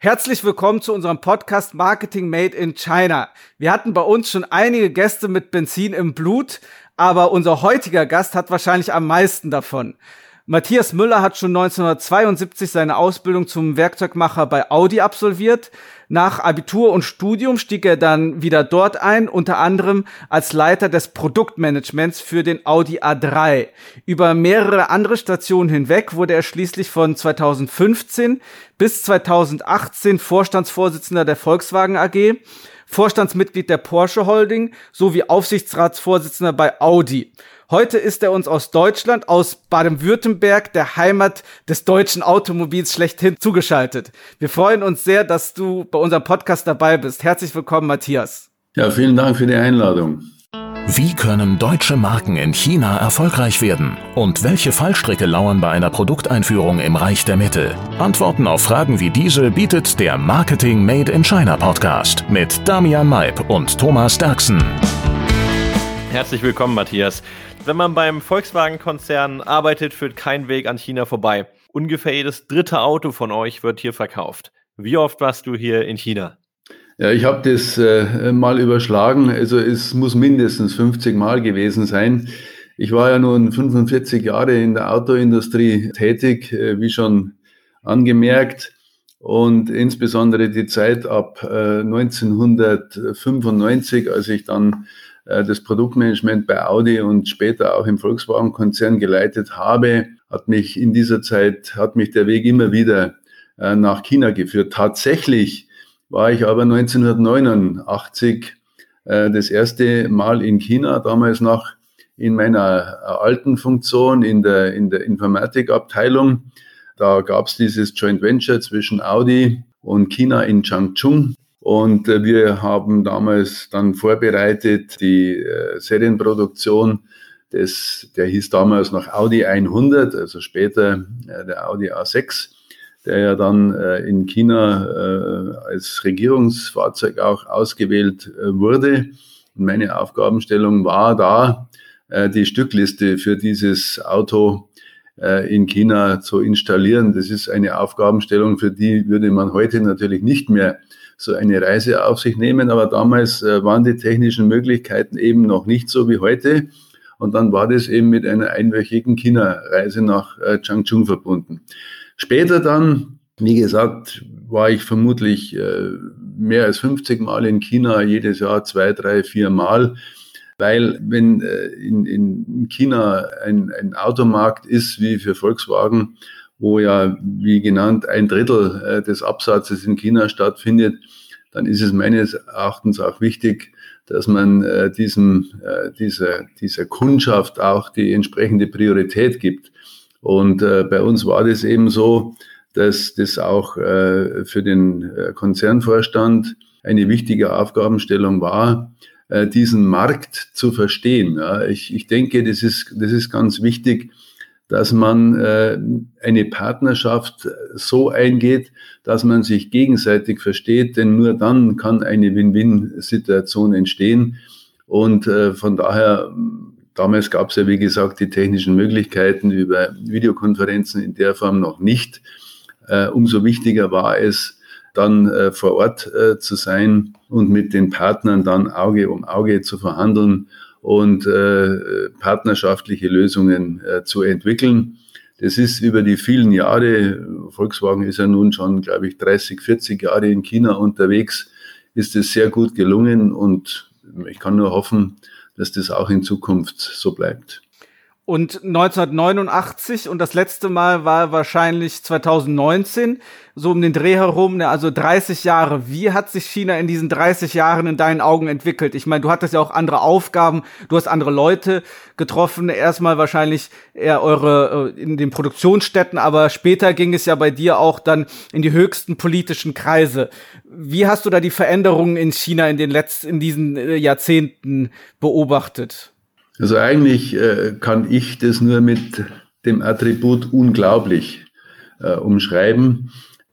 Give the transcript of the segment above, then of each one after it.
Herzlich willkommen zu unserem Podcast Marketing Made in China. Wir hatten bei uns schon einige Gäste mit Benzin im Blut, aber unser heutiger Gast hat wahrscheinlich am meisten davon. Matthias Müller hat schon 1972 seine Ausbildung zum Werkzeugmacher bei Audi absolviert. Nach Abitur und Studium stieg er dann wieder dort ein, unter anderem als Leiter des Produktmanagements für den Audi A3. Über mehrere andere Stationen hinweg wurde er schließlich von 2015 bis 2018 Vorstandsvorsitzender der Volkswagen AG Vorstandsmitglied der Porsche Holding sowie Aufsichtsratsvorsitzender bei Audi. Heute ist er uns aus Deutschland, aus Baden-Württemberg, der Heimat des deutschen Automobils schlechthin zugeschaltet. Wir freuen uns sehr, dass du bei unserem Podcast dabei bist. Herzlich willkommen, Matthias. Ja, vielen Dank für die Einladung. Wie können deutsche Marken in China erfolgreich werden? Und welche Fallstricke lauern bei einer Produkteinführung im Reich der Mitte? Antworten auf Fragen wie diese bietet der Marketing Made in China Podcast mit Damian Maib und Thomas Derksen. Herzlich willkommen, Matthias. Wenn man beim Volkswagen-Konzern arbeitet, führt kein Weg an China vorbei. Ungefähr jedes dritte Auto von euch wird hier verkauft. Wie oft warst du hier in China? Ja, ich habe das äh, mal überschlagen. Also es muss mindestens 50 Mal gewesen sein. Ich war ja nun 45 Jahre in der Autoindustrie tätig, äh, wie schon angemerkt. Und insbesondere die Zeit ab äh, 1995, als ich dann äh, das Produktmanagement bei Audi und später auch im Volkswagen-Konzern geleitet habe, hat mich in dieser Zeit, hat mich der Weg immer wieder äh, nach China geführt. Tatsächlich war ich aber 1989 äh, das erste Mal in China, damals noch in meiner alten Funktion in der, in der Informatikabteilung. Da gab es dieses Joint Venture zwischen Audi und China in Changchun. Und äh, wir haben damals dann vorbereitet die äh, Serienproduktion des, der hieß damals noch Audi 100, also später äh, der Audi A6, der ja dann in China als Regierungsfahrzeug auch ausgewählt wurde. Und meine Aufgabenstellung war da, die Stückliste für dieses Auto in China zu installieren. Das ist eine Aufgabenstellung, für die würde man heute natürlich nicht mehr so eine Reise auf sich nehmen. Aber damals äh, waren die technischen Möglichkeiten eben noch nicht so wie heute. Und dann war das eben mit einer einwöchigen China-Reise nach äh, Changchun verbunden. Später dann, wie gesagt, war ich vermutlich äh, mehr als 50 Mal in China, jedes Jahr zwei, drei, vier Mal. Weil wenn äh, in, in China ein, ein Automarkt ist wie für Volkswagen, wo ja, wie genannt, ein Drittel äh, des Absatzes in China stattfindet, dann ist es meines Erachtens auch wichtig, dass man diesem, dieser, dieser Kundschaft auch die entsprechende Priorität gibt. Und äh, bei uns war das eben so, dass das auch äh, für den äh, Konzernvorstand eine wichtige Aufgabenstellung war, äh, diesen Markt zu verstehen. Ja, ich, ich denke, das ist, das ist ganz wichtig, dass man äh, eine Partnerschaft so eingeht, dass man sich gegenseitig versteht, denn nur dann kann eine Win-Win-Situation entstehen. Und äh, von daher, damals gab es ja, wie gesagt, die technischen Möglichkeiten über Videokonferenzen in der Form noch nicht. Äh, umso wichtiger war es, dann äh, vor Ort äh, zu sein und mit den Partnern dann Auge um Auge zu verhandeln und partnerschaftliche Lösungen zu entwickeln. Das ist über die vielen Jahre, Volkswagen ist ja nun schon, glaube ich, 30, 40 Jahre in China unterwegs, ist es sehr gut gelungen und ich kann nur hoffen, dass das auch in Zukunft so bleibt. Und 1989 und das letzte Mal war wahrscheinlich 2019, so um den Dreh herum, ne, also 30 Jahre. Wie hat sich China in diesen 30 Jahren in deinen Augen entwickelt? Ich meine, du hattest ja auch andere Aufgaben, du hast andere Leute getroffen, erstmal wahrscheinlich eher eure äh, in den Produktionsstätten, aber später ging es ja bei dir auch dann in die höchsten politischen Kreise. Wie hast du da die Veränderungen in China in den letzten, in diesen äh, Jahrzehnten beobachtet? Also eigentlich äh, kann ich das nur mit dem Attribut unglaublich äh, umschreiben.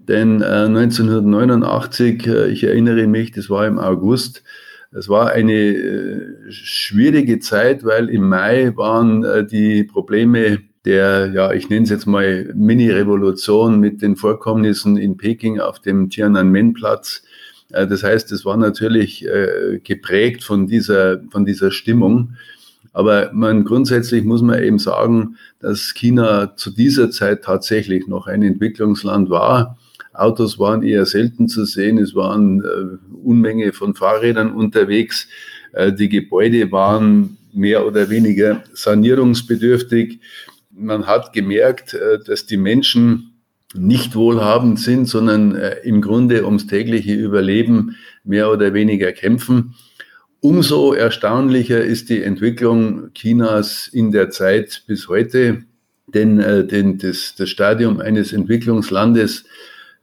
Denn äh, 1989, äh, ich erinnere mich, das war im August, es war eine äh, schwierige Zeit, weil im Mai waren äh, die Probleme der, ja, ich nenne es jetzt mal Mini-Revolution mit den Vorkommnissen in Peking auf dem Tiananmen-Platz. Das heißt, es war natürlich geprägt von dieser, von dieser Stimmung. Aber man grundsätzlich muss man eben sagen, dass China zu dieser Zeit tatsächlich noch ein Entwicklungsland war. Autos waren eher selten zu sehen, es waren äh, Unmenge von Fahrrädern unterwegs, äh, die Gebäude waren mehr oder weniger sanierungsbedürftig. Man hat gemerkt, äh, dass die Menschen nicht wohlhabend sind, sondern äh, im Grunde ums tägliche Überleben mehr oder weniger kämpfen. Umso erstaunlicher ist die Entwicklung Chinas in der Zeit bis heute, denn, äh, denn das, das Stadium eines Entwicklungslandes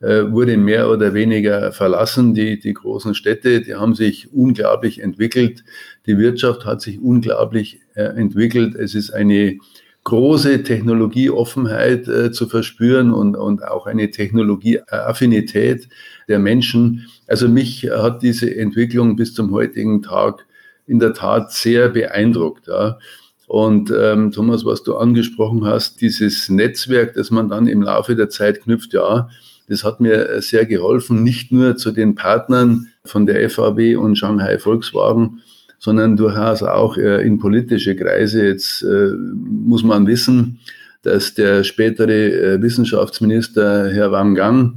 äh, wurde mehr oder weniger verlassen. Die, die großen Städte, die haben sich unglaublich entwickelt. Die Wirtschaft hat sich unglaublich äh, entwickelt. Es ist eine große Technologieoffenheit äh, zu verspüren und, und auch eine Technologieaffinität der Menschen. Also mich hat diese Entwicklung bis zum heutigen Tag in der Tat sehr beeindruckt. Ja. Und ähm, Thomas, was du angesprochen hast, dieses Netzwerk, das man dann im Laufe der Zeit knüpft, ja, das hat mir sehr geholfen, nicht nur zu den Partnern von der FAW und Shanghai Volkswagen, sondern durchaus auch äh, in politische Kreise. Jetzt äh, muss man wissen, dass der spätere äh, Wissenschaftsminister Herr Wang Gang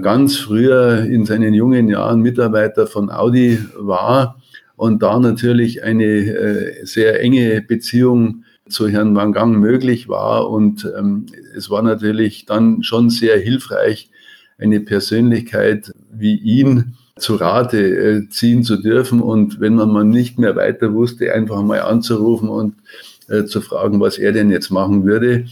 ganz früher in seinen jungen Jahren Mitarbeiter von Audi war und da natürlich eine sehr enge Beziehung zu Herrn Wang Gang möglich war. Und ähm, es war natürlich dann schon sehr hilfreich, eine Persönlichkeit wie ihn zu Rate äh, ziehen zu dürfen und wenn man mal nicht mehr weiter wusste, einfach mal anzurufen und äh, zu fragen, was er denn jetzt machen würde.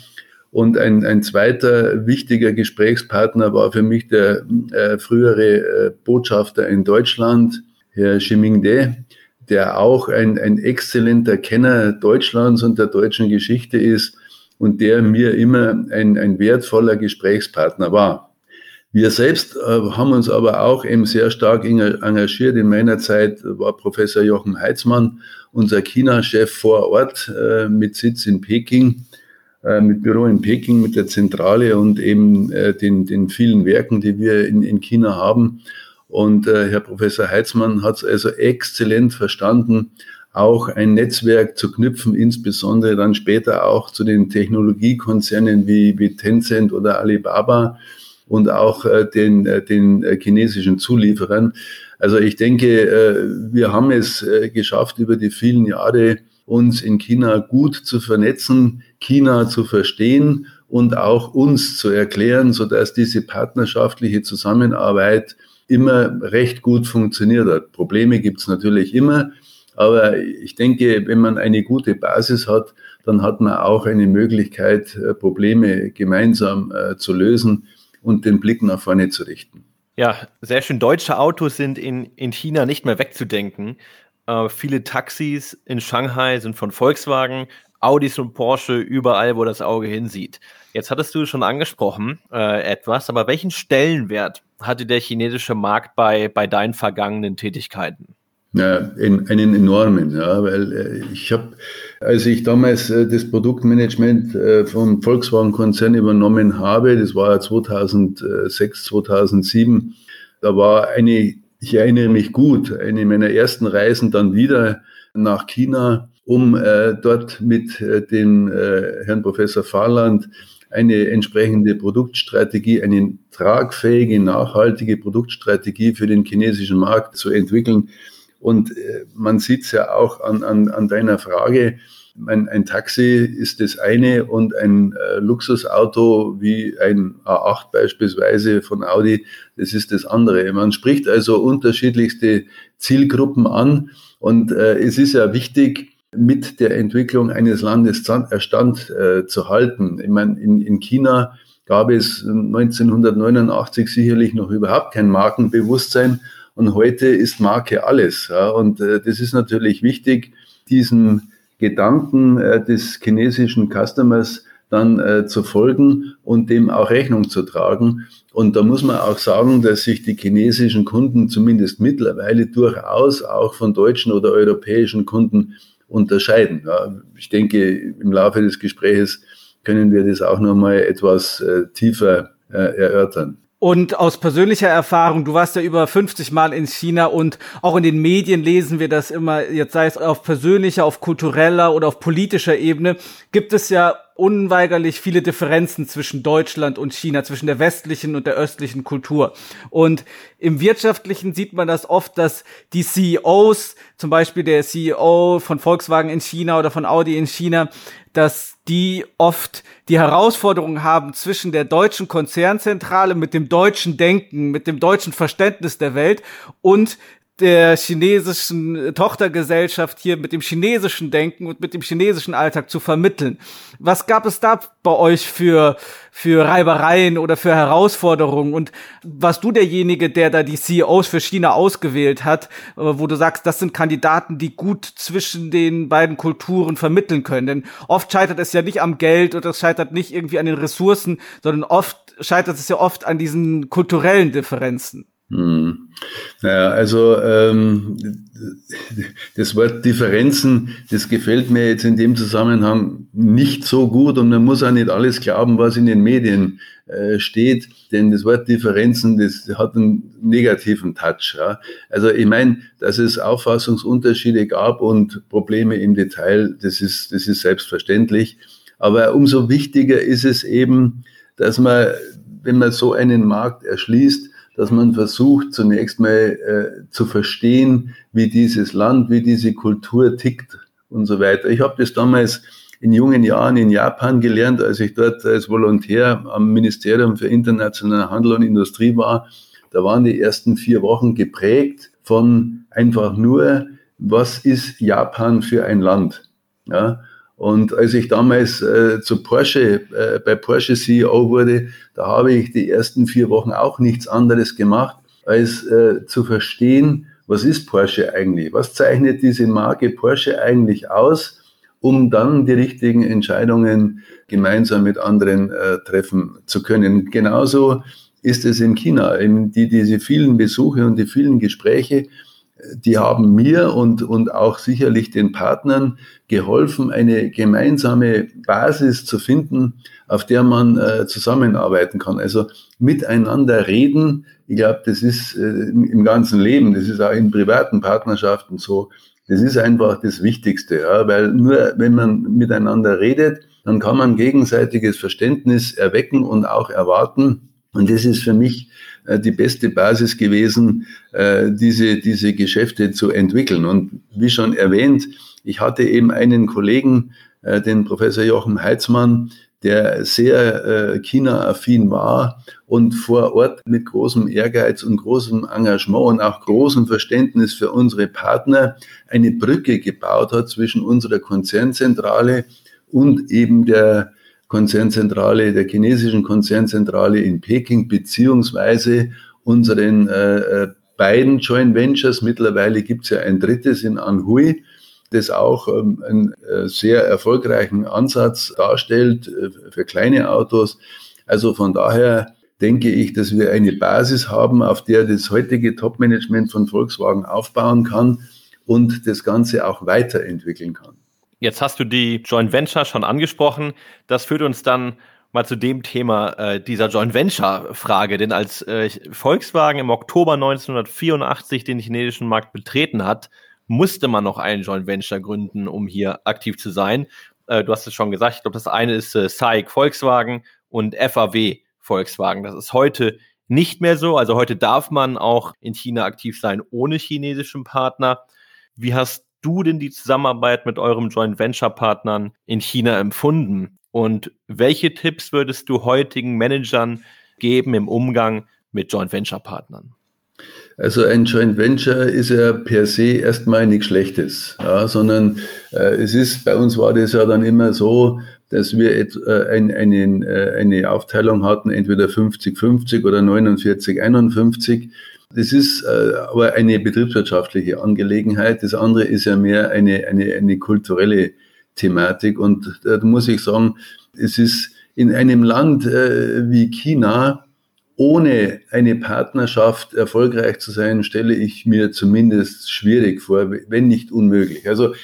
Und ein, ein zweiter wichtiger Gesprächspartner war für mich der äh, frühere äh, Botschafter in Deutschland, Herr Shimingde, der auch ein, ein exzellenter Kenner Deutschlands und der deutschen Geschichte ist und der mir immer ein, ein wertvoller Gesprächspartner war. Wir selbst äh, haben uns aber auch eben sehr stark engagiert. In meiner Zeit war Professor Jochen Heitzmann unser China-Chef vor Ort äh, mit Sitz in Peking, äh, mit Büro in Peking, mit der Zentrale und eben äh, den, den vielen Werken, die wir in, in China haben. Und äh, Herr Professor Heitzmann hat es also exzellent verstanden, auch ein Netzwerk zu knüpfen, insbesondere dann später auch zu den Technologiekonzernen wie, wie Tencent oder Alibaba und auch äh, den, äh, den äh, chinesischen Zulieferern. Also ich denke, wir haben es geschafft, über die vielen Jahre uns in China gut zu vernetzen, China zu verstehen und auch uns zu erklären, so dass diese partnerschaftliche Zusammenarbeit immer recht gut funktioniert hat. Probleme gibt es natürlich immer, aber ich denke, wenn man eine gute Basis hat, dann hat man auch eine Möglichkeit, Probleme gemeinsam äh, zu lösen und den Blick nach vorne zu richten. Ja, sehr schön. Deutsche Autos sind in, in China nicht mehr wegzudenken. Äh, viele Taxis in Shanghai sind von Volkswagen, Audis und Porsche überall, wo das Auge hinsieht. Jetzt hattest du schon angesprochen äh, etwas, aber welchen Stellenwert hatte der chinesische Markt bei, bei deinen vergangenen Tätigkeiten? Ja, in, einen enormen, ja, weil äh, ich habe, als ich damals äh, das Produktmanagement äh, vom Volkswagen-Konzern übernommen habe, das war 2006, 2007, da war eine, ich erinnere mich gut, eine meiner ersten Reisen dann wieder nach China, um äh, dort mit äh, dem äh, Herrn Professor Fahrland eine entsprechende Produktstrategie, eine tragfähige, nachhaltige Produktstrategie für den chinesischen Markt zu entwickeln. Und äh, man sieht es ja auch an, an, an deiner Frage, ein, ein Taxi ist das eine und ein äh, Luxusauto wie ein A8 beispielsweise von Audi, das ist das andere. Man spricht also unterschiedlichste Zielgruppen an und äh, es ist ja wichtig, mit der Entwicklung eines Landes Stand äh, zu halten. Ich meine, in, in China gab es 1989 sicherlich noch überhaupt kein Markenbewusstsein und heute ist Marke alles. Ja. Und äh, das ist natürlich wichtig, diesen Gedanken äh, des chinesischen Customers dann äh, zu folgen und dem auch Rechnung zu tragen. Und da muss man auch sagen, dass sich die chinesischen Kunden zumindest mittlerweile durchaus auch von deutschen oder europäischen Kunden unterscheiden. Ja, ich denke, im Laufe des Gesprächs können wir das auch nochmal etwas äh, tiefer äh, erörtern. Und aus persönlicher Erfahrung, du warst ja über 50 Mal in China und auch in den Medien lesen wir das immer, jetzt sei es auf persönlicher, auf kultureller oder auf politischer Ebene, gibt es ja unweigerlich viele Differenzen zwischen Deutschland und China, zwischen der westlichen und der östlichen Kultur. Und im Wirtschaftlichen sieht man das oft, dass die CEOs, zum Beispiel der CEO von Volkswagen in China oder von Audi in China, dass die oft die Herausforderung haben zwischen der deutschen Konzernzentrale mit dem deutschen Denken, mit dem deutschen Verständnis der Welt und der chinesischen Tochtergesellschaft hier mit dem chinesischen Denken und mit dem chinesischen Alltag zu vermitteln. Was gab es da bei euch für, für Reibereien oder für Herausforderungen? Und warst du derjenige, der da die CEOs für China ausgewählt hat, äh, wo du sagst, das sind Kandidaten, die gut zwischen den beiden Kulturen vermitteln können? Denn oft scheitert es ja nicht am Geld oder es scheitert nicht irgendwie an den Ressourcen, sondern oft scheitert es ja oft an diesen kulturellen Differenzen. Hm. Naja, also ähm, das Wort Differenzen, das gefällt mir jetzt in dem Zusammenhang nicht so gut und man muss auch nicht alles glauben, was in den Medien äh, steht, denn das Wort Differenzen, das hat einen negativen Touch. Ja. Also ich meine, dass es Auffassungsunterschiede gab und Probleme im Detail, das ist, das ist selbstverständlich. Aber umso wichtiger ist es eben, dass man, wenn man so einen Markt erschließt, dass man versucht, zunächst mal äh, zu verstehen, wie dieses Land, wie diese Kultur tickt und so weiter. Ich habe das damals in jungen Jahren in Japan gelernt, als ich dort als Volontär am Ministerium für internationalen Handel und Industrie war. Da waren die ersten vier Wochen geprägt von einfach nur, was ist Japan für ein Land? Ja, und als ich damals äh, zu Porsche, äh, bei Porsche CEO wurde, da habe ich die ersten vier Wochen auch nichts anderes gemacht, als äh, zu verstehen, was ist Porsche eigentlich? Was zeichnet diese Marke Porsche eigentlich aus? um dann die richtigen Entscheidungen gemeinsam mit anderen äh, treffen zu können. Genauso ist es in China. Eben die, diese vielen Besuche und die vielen Gespräche die haben mir und, und auch sicherlich den Partnern geholfen, eine gemeinsame Basis zu finden, auf der man äh, zusammenarbeiten kann. Also miteinander reden, ich glaube, das ist äh, im ganzen Leben, das ist auch in privaten Partnerschaften so, das ist einfach das Wichtigste, ja, weil nur wenn man miteinander redet, dann kann man gegenseitiges Verständnis erwecken und auch erwarten. Und das ist für mich äh, die beste Basis gewesen, äh, diese, diese Geschäfte zu entwickeln. Und wie schon erwähnt, ich hatte eben einen Kollegen, äh, den Professor Jochen Heitzmann, der sehr China-affin war und vor Ort mit großem Ehrgeiz und großem Engagement und auch großem Verständnis für unsere Partner eine Brücke gebaut hat zwischen unserer Konzernzentrale und eben der Konzernzentrale, der chinesischen Konzernzentrale in Peking, beziehungsweise unseren äh, äh, beiden Joint Ventures. Mittlerweile gibt es ja ein drittes in Anhui, das auch ähm, einen äh, sehr erfolgreichen Ansatz darstellt äh, für kleine Autos. Also von daher denke ich, dass wir eine Basis haben, auf der das heutige Top-Management von Volkswagen aufbauen kann und das Ganze auch weiterentwickeln kann. Jetzt hast du die Joint Venture schon angesprochen. Das führt uns dann mal zu dem Thema äh, dieser Joint Venture Frage, denn als äh, Volkswagen im Oktober 1984 den chinesischen Markt betreten hat, musste man noch einen Joint Venture gründen, um hier aktiv zu sein. Äh, du hast es schon gesagt, ich glaube, das eine ist äh, SAIC Volkswagen und FAW Volkswagen. Das ist heute nicht mehr so. Also heute darf man auch in China aktiv sein ohne chinesischen Partner. Wie hast du denn die Zusammenarbeit mit eurem Joint Venture Partnern in China empfunden? Und welche Tipps würdest du heutigen Managern geben im Umgang mit Joint Venture Partnern? Also ein Joint Venture ist ja per se erstmal nichts Schlechtes, ja, sondern äh, es ist, bei uns war das ja dann immer so, dass wir et, äh, ein, einen, äh, eine Aufteilung hatten, entweder 50-50 oder 49-51 das ist äh, aber eine betriebswirtschaftliche Angelegenheit. Das andere ist ja mehr eine, eine, eine kulturelle Thematik. Und äh, da muss ich sagen, es ist in einem Land äh, wie China, ohne eine Partnerschaft erfolgreich zu sein, stelle ich mir zumindest schwierig vor, wenn nicht unmöglich. Also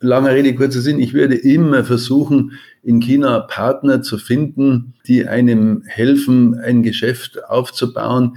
Lange Rede, kurzer Sinn, ich würde immer versuchen, in China Partner zu finden, die einem helfen, ein Geschäft aufzubauen,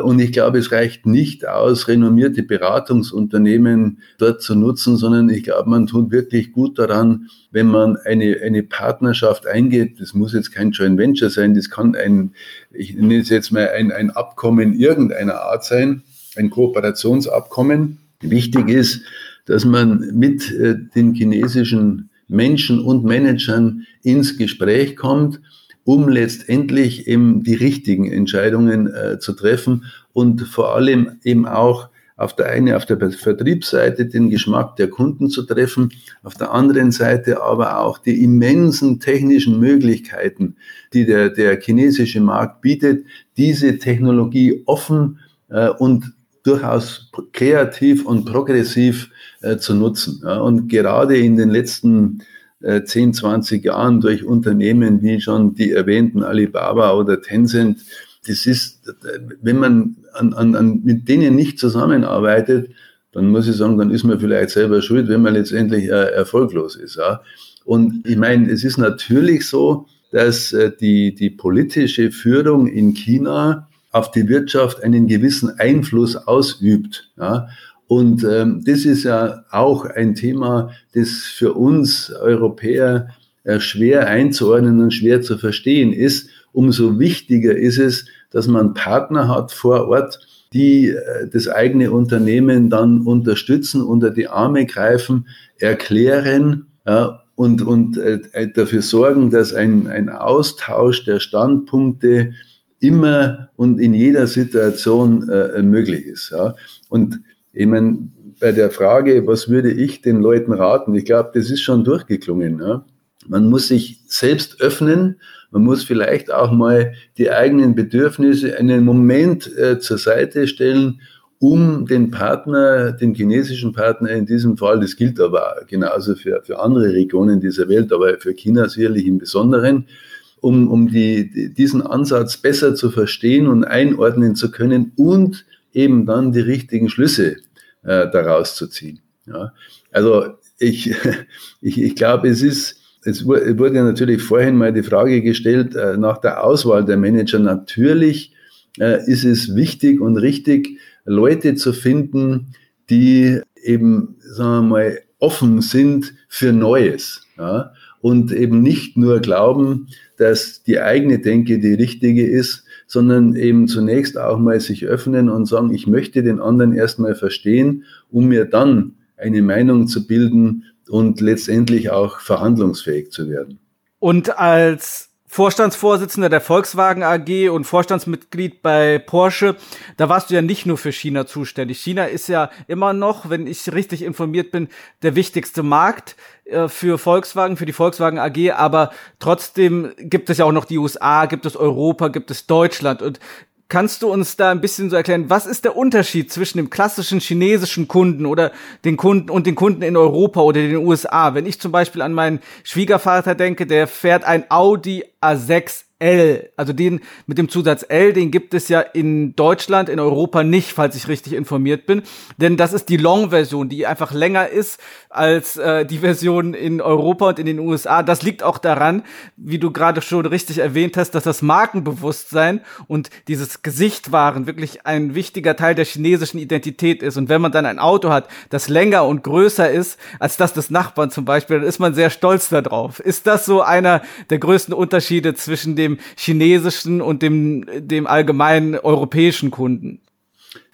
und ich glaube, es reicht nicht aus, renommierte Beratungsunternehmen dort zu nutzen, sondern ich glaube, man tut wirklich gut daran, wenn man eine, eine Partnerschaft eingeht. Das muss jetzt kein Joint Venture sein, das kann ein, ich nenne es jetzt mal ein, ein Abkommen irgendeiner Art sein, ein Kooperationsabkommen. Wichtig ist, dass man mit äh, den chinesischen Menschen und Managern ins Gespräch kommt um letztendlich eben die richtigen Entscheidungen äh, zu treffen und vor allem eben auch auf der einen, auf der Vertriebsseite den Geschmack der Kunden zu treffen, auf der anderen Seite aber auch die immensen technischen Möglichkeiten, die der, der chinesische Markt bietet, diese Technologie offen äh, und durchaus kreativ und progressiv äh, zu nutzen. Ja, und gerade in den letzten 10, äh, 20 Jahren durch Unternehmen wie schon die erwähnten Alibaba oder Tencent. Das ist, wenn man an, an, an, mit denen nicht zusammenarbeitet, dann muss ich sagen, dann ist man vielleicht selber schuld, wenn man letztendlich äh, erfolglos ist. Ja. Und ich meine, es ist natürlich so, dass äh, die, die politische Führung in China auf die Wirtschaft einen gewissen Einfluss ausübt. Ja. Und ähm, das ist ja auch ein Thema, das für uns Europäer äh, schwer einzuordnen und schwer zu verstehen ist. Umso wichtiger ist es, dass man Partner hat vor Ort, die äh, das eigene Unternehmen dann unterstützen, unter die Arme greifen, erklären ja, und, und äh, dafür sorgen, dass ein, ein Austausch der Standpunkte immer und in jeder Situation äh, möglich ist. Ja. Und ich meine, bei der Frage, was würde ich den Leuten raten, ich glaube, das ist schon durchgeklungen. Ja? Man muss sich selbst öffnen, man muss vielleicht auch mal die eigenen Bedürfnisse einen Moment äh, zur Seite stellen, um den Partner, den chinesischen Partner in diesem Fall, das gilt aber genauso für, für andere Regionen dieser Welt, aber für China sicherlich im Besonderen, um, um die, die, diesen Ansatz besser zu verstehen und einordnen zu können und eben dann die richtigen Schlüsse äh, daraus zu ziehen. Ja. Also ich, ich, ich glaube, es ist, es wurde natürlich vorhin mal die Frage gestellt äh, nach der Auswahl der Manager. Natürlich äh, ist es wichtig und richtig, Leute zu finden, die eben, sagen wir mal, offen sind für Neues. Ja? Und eben nicht nur glauben, dass die eigene Denke die richtige ist, sondern eben zunächst auch mal sich öffnen und sagen, ich möchte den anderen erstmal verstehen, um mir dann eine Meinung zu bilden und letztendlich auch verhandlungsfähig zu werden. Und als Vorstandsvorsitzender der Volkswagen AG und Vorstandsmitglied bei Porsche, da warst du ja nicht nur für China zuständig. China ist ja immer noch, wenn ich richtig informiert bin, der wichtigste Markt äh, für Volkswagen, für die Volkswagen AG, aber trotzdem gibt es ja auch noch die USA, gibt es Europa, gibt es Deutschland. Und Kannst du uns da ein bisschen so erklären, was ist der Unterschied zwischen dem klassischen chinesischen Kunden oder den Kunden und den Kunden in Europa oder den USA? Wenn ich zum Beispiel an meinen Schwiegervater denke, der fährt ein Audi A6 L, also den mit dem Zusatz L, den gibt es ja in Deutschland, in Europa nicht, falls ich richtig informiert bin, denn das ist die Long-Version, die einfach länger ist als äh, die Version in Europa und in den USA. Das liegt auch daran, wie du gerade schon richtig erwähnt hast, dass das Markenbewusstsein und dieses Gesichtwaren wirklich ein wichtiger Teil der chinesischen Identität ist. Und wenn man dann ein Auto hat, das länger und größer ist als das des Nachbarn zum Beispiel, dann ist man sehr stolz darauf. Ist das so einer der größten Unterschiede zwischen dem chinesischen und dem, dem allgemeinen europäischen Kunden?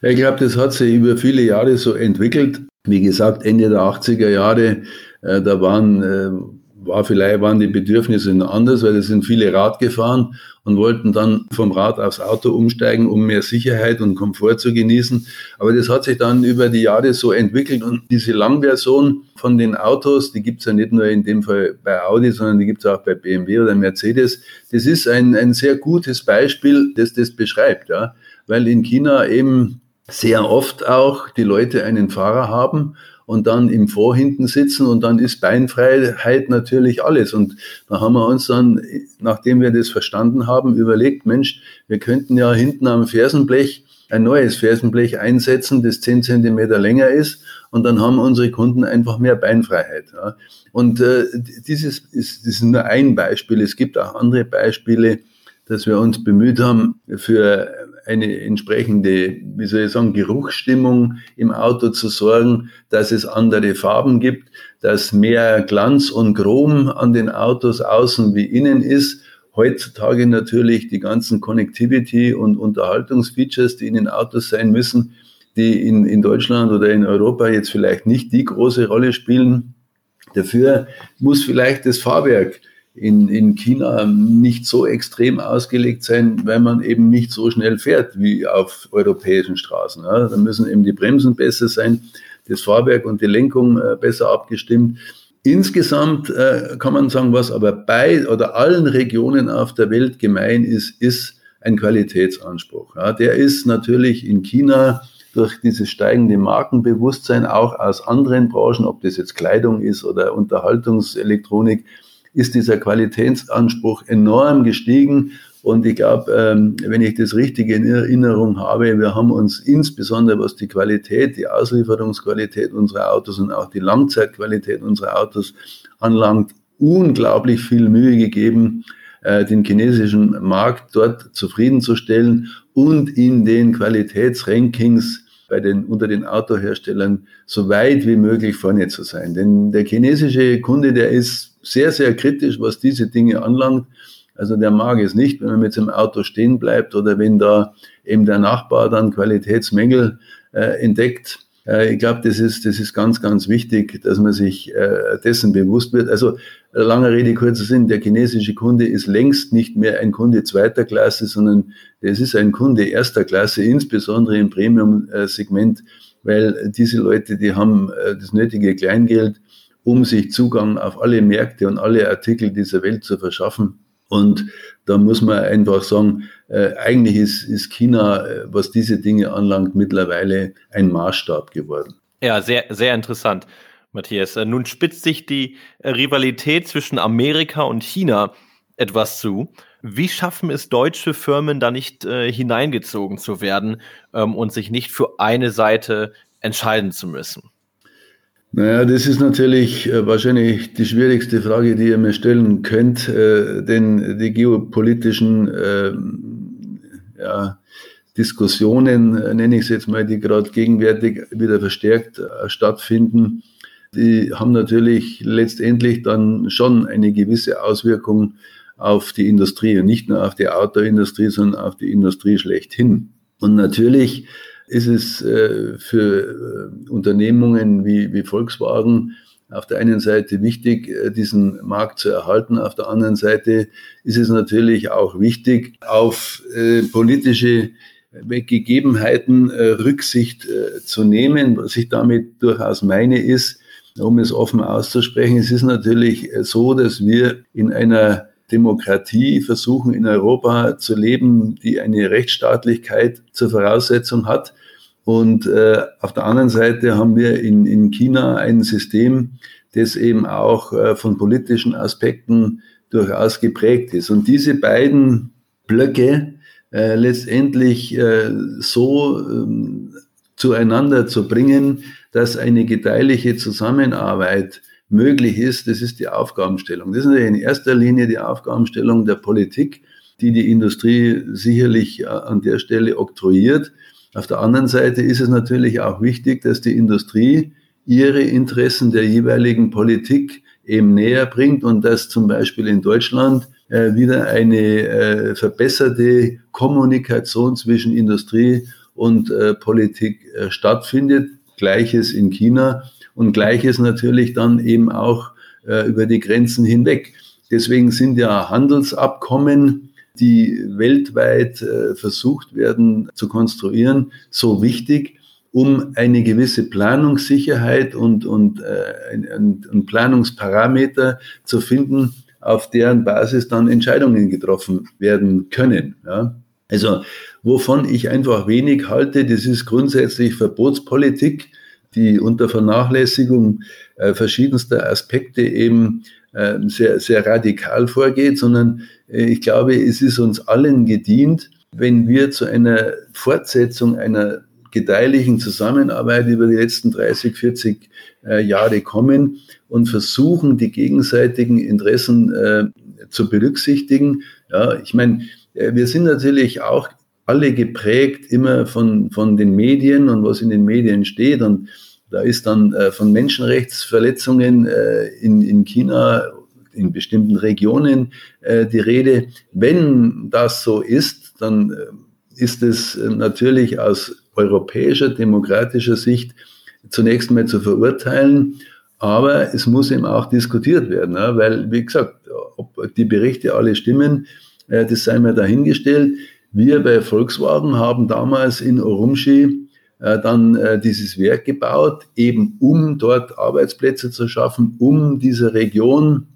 ich glaube, das hat sich über viele Jahre so entwickelt. Wie gesagt, Ende der 80er Jahre, äh, da waren, äh, war vielleicht, waren die Bedürfnisse anders, weil es sind viele Rad gefahren und wollten dann vom Rad aufs Auto umsteigen, um mehr Sicherheit und Komfort zu genießen. Aber das hat sich dann über die Jahre so entwickelt und diese Langversion von den Autos, die gibt's ja nicht nur in dem Fall bei Audi, sondern die gibt's auch bei BMW oder Mercedes. Das ist ein, ein sehr gutes Beispiel, das das beschreibt, ja. Weil in China eben sehr oft auch die Leute einen Fahrer haben und dann im Vorhinten sitzen und dann ist Beinfreiheit natürlich alles. Und da haben wir uns dann, nachdem wir das verstanden haben, überlegt, Mensch, wir könnten ja hinten am Fersenblech ein neues Fersenblech einsetzen, das 10 Zentimeter länger ist und dann haben unsere Kunden einfach mehr Beinfreiheit. Ja. Und äh, dieses ist, ist nur ein Beispiel. Es gibt auch andere Beispiele, dass wir uns bemüht haben, für eine entsprechende, wie soll ich sagen, Geruchsstimmung im Auto zu sorgen, dass es andere Farben gibt, dass mehr Glanz und Chrom an den Autos außen wie innen ist. Heutzutage natürlich die ganzen Connectivity und Unterhaltungsfeatures, die in den Autos sein müssen, die in, in Deutschland oder in Europa jetzt vielleicht nicht die große Rolle spielen. Dafür muss vielleicht das Fahrwerk in, in China nicht so extrem ausgelegt sein, weil man eben nicht so schnell fährt wie auf europäischen Straßen. Ja. Da müssen eben die Bremsen besser sein, das Fahrwerk und die Lenkung äh, besser abgestimmt. Insgesamt äh, kann man sagen, was aber bei oder allen Regionen auf der Welt gemein ist, ist ein Qualitätsanspruch. Ja. Der ist natürlich in China durch dieses steigende Markenbewusstsein auch aus anderen Branchen, ob das jetzt Kleidung ist oder Unterhaltungselektronik, ist dieser Qualitätsanspruch enorm gestiegen. Und ich glaube, ähm, wenn ich das richtige in Erinnerung habe, wir haben uns insbesondere was die Qualität, die Auslieferungsqualität unserer Autos und auch die Langzeitqualität unserer Autos anlangt, unglaublich viel Mühe gegeben, äh, den chinesischen Markt dort zufriedenzustellen und in den Qualitätsrankings bei den, unter den Autoherstellern so weit wie möglich vorne zu sein. Denn der chinesische Kunde, der ist sehr, sehr kritisch, was diese Dinge anlangt. Also der mag es nicht, wenn man mit seinem Auto stehen bleibt oder wenn da eben der Nachbar dann Qualitätsmängel äh, entdeckt. Äh, ich glaube, das ist, das ist ganz, ganz wichtig, dass man sich äh, dessen bewusst wird. Also lange Rede, kurzer Sinn, der chinesische Kunde ist längst nicht mehr ein Kunde zweiter Klasse, sondern es ist ein Kunde erster Klasse, insbesondere im Premium-Segment, weil diese Leute, die haben äh, das nötige Kleingeld, um sich Zugang auf alle Märkte und alle Artikel dieser Welt zu verschaffen. Und da muss man einfach sagen, äh, eigentlich ist, ist China, äh, was diese Dinge anlangt, mittlerweile ein Maßstab geworden. Ja, sehr, sehr interessant, Matthias. Äh, nun spitzt sich die Rivalität zwischen Amerika und China etwas zu. Wie schaffen es deutsche Firmen da nicht äh, hineingezogen zu werden ähm, und sich nicht für eine Seite entscheiden zu müssen? Naja, das ist natürlich äh, wahrscheinlich die schwierigste Frage, die ihr mir stellen könnt, äh, denn die geopolitischen äh, ja, Diskussionen, nenne ich es jetzt mal, die gerade gegenwärtig wieder verstärkt stattfinden, die haben natürlich letztendlich dann schon eine gewisse Auswirkung auf die Industrie und nicht nur auf die Autoindustrie, sondern auf die Industrie schlechthin. Und natürlich ist es äh, für äh, Unternehmungen wie, wie Volkswagen auf der einen Seite wichtig, äh, diesen Markt zu erhalten. Auf der anderen Seite ist es natürlich auch wichtig, auf äh, politische Gegebenheiten äh, Rücksicht äh, zu nehmen. Was ich damit durchaus meine, ist, um es offen auszusprechen, es ist natürlich so, dass wir in einer Demokratie versuchen in Europa zu leben, die eine Rechtsstaatlichkeit zur Voraussetzung hat. Und äh, auf der anderen Seite haben wir in, in China ein System, das eben auch äh, von politischen Aspekten durchaus geprägt ist. Und diese beiden Blöcke äh, letztendlich äh, so äh, zueinander zu bringen, dass eine gedeihliche Zusammenarbeit möglich ist, das ist die Aufgabenstellung. Das ist in erster Linie die Aufgabenstellung der Politik, die die Industrie sicherlich äh, an der Stelle oktroyiert. Auf der anderen Seite ist es natürlich auch wichtig, dass die Industrie ihre Interessen der jeweiligen Politik eben näher bringt und dass zum Beispiel in Deutschland äh, wieder eine äh, verbesserte Kommunikation zwischen Industrie und äh, Politik äh, stattfindet. Gleiches in China und Gleiches natürlich dann eben auch äh, über die Grenzen hinweg. Deswegen sind ja Handelsabkommen die weltweit äh, versucht werden zu konstruieren, so wichtig, um eine gewisse Planungssicherheit und, und, äh, ein, ein Planungsparameter zu finden, auf deren Basis dann Entscheidungen getroffen werden können. Ja. Also wovon ich einfach wenig halte, das ist grundsätzlich Verbotspolitik, die unter Vernachlässigung äh, verschiedenster Aspekte eben äh, sehr, sehr radikal vorgeht, sondern äh, ich glaube, es ist uns allen gedient, wenn wir zu einer Fortsetzung einer gedeihlichen Zusammenarbeit über die letzten 30, 40 äh, Jahre kommen und versuchen, die gegenseitigen Interessen äh, zu berücksichtigen. Ja, ich meine, äh, wir sind natürlich auch alle geprägt immer von, von den Medien und was in den Medien steht. Und da ist dann äh, von Menschenrechtsverletzungen äh, in, in China, in bestimmten Regionen äh, die Rede. Wenn das so ist, dann äh, ist es natürlich aus europäischer, demokratischer Sicht zunächst mal zu verurteilen. Aber es muss eben auch diskutiert werden, ne? weil, wie gesagt, ob die Berichte alle stimmen, äh, das sei mir dahingestellt. Wir bei Volkswagen haben damals in Urumqi äh, dann äh, dieses Werk gebaut, eben um dort Arbeitsplätze zu schaffen, um dieser Region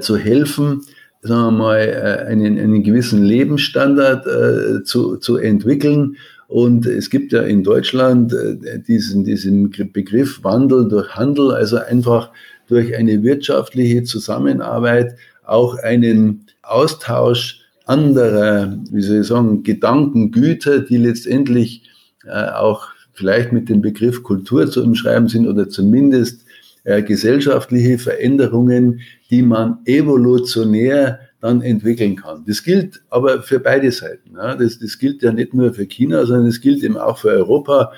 zu helfen, sagen wir mal, einen, einen gewissen Lebensstandard zu, zu entwickeln. Und es gibt ja in Deutschland äh, diesen, diesen Begriff Wandel durch Handel, also einfach durch eine wirtschaftliche Zusammenarbeit auch einen Austausch anderer, wie soll ich sagen, Gedankengüter, die letztendlich äh, auch vielleicht mit dem Begriff Kultur zu umschreiben sind oder zumindest äh, gesellschaftliche Veränderungen, die man evolutionär dann entwickeln kann. Das gilt aber für beide Seiten. Ja. Das, das gilt ja nicht nur für China, sondern es gilt eben auch für Europa.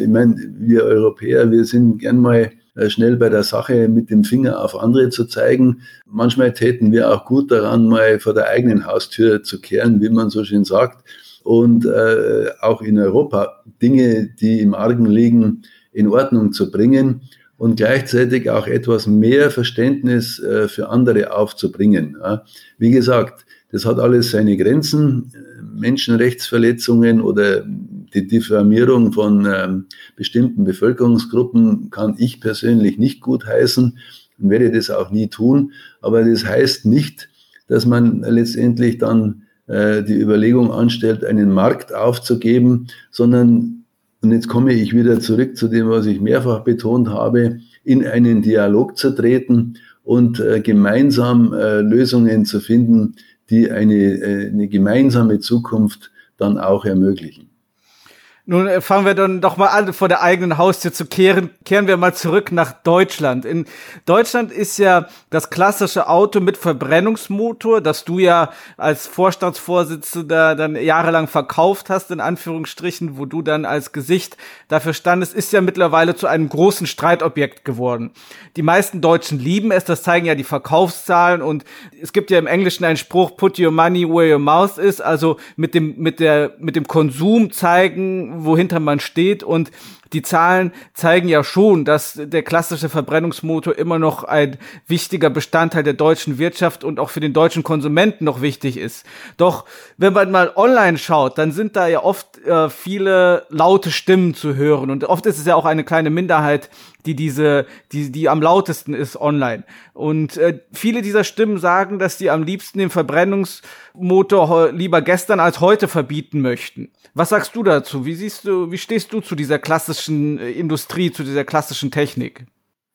Ich meine, wir Europäer, wir sind gern mal äh, schnell bei der Sache mit dem Finger auf andere zu zeigen. Manchmal täten wir auch gut daran, mal vor der eigenen Haustür zu kehren, wie man so schön sagt. Und äh, auch in Europa Dinge, die im Argen liegen, in Ordnung zu bringen und gleichzeitig auch etwas mehr Verständnis äh, für andere aufzubringen. Wie gesagt, das hat alles seine Grenzen. Menschenrechtsverletzungen oder die Diffamierung von ähm, bestimmten Bevölkerungsgruppen kann ich persönlich nicht gutheißen und werde das auch nie tun. Aber das heißt nicht, dass man letztendlich dann äh, die Überlegung anstellt, einen Markt aufzugeben, sondern und jetzt komme ich wieder zurück zu dem, was ich mehrfach betont habe, in einen Dialog zu treten und äh, gemeinsam äh, Lösungen zu finden, die eine, äh, eine gemeinsame Zukunft dann auch ermöglichen. Nun äh, fangen wir dann doch mal an, vor der eigenen Haustür zu kehren. Kehren wir mal zurück nach Deutschland. In Deutschland ist ja das klassische Auto mit Verbrennungsmotor, das du ja als Vorstandsvorsitzender dann jahrelang verkauft hast, in Anführungsstrichen, wo du dann als Gesicht dafür standest, ist ja mittlerweile zu einem großen Streitobjekt geworden. Die meisten Deutschen lieben es, das zeigen ja die Verkaufszahlen und es gibt ja im Englischen einen Spruch, put your money where your mouth is, also mit dem, mit der, mit dem Konsum zeigen, wohinter man steht und die Zahlen zeigen ja schon, dass der klassische Verbrennungsmotor immer noch ein wichtiger Bestandteil der deutschen Wirtschaft und auch für den deutschen Konsumenten noch wichtig ist. Doch wenn man mal online schaut, dann sind da ja oft äh, viele laute Stimmen zu hören und oft ist es ja auch eine kleine Minderheit, die diese, die, die am lautesten ist online. Und äh, viele dieser Stimmen sagen, dass sie am liebsten den Verbrennungsmotor lieber gestern als heute verbieten möchten. Was sagst du dazu? Wie siehst du, wie stehst du zu dieser klassischen äh, Industrie, zu dieser klassischen Technik?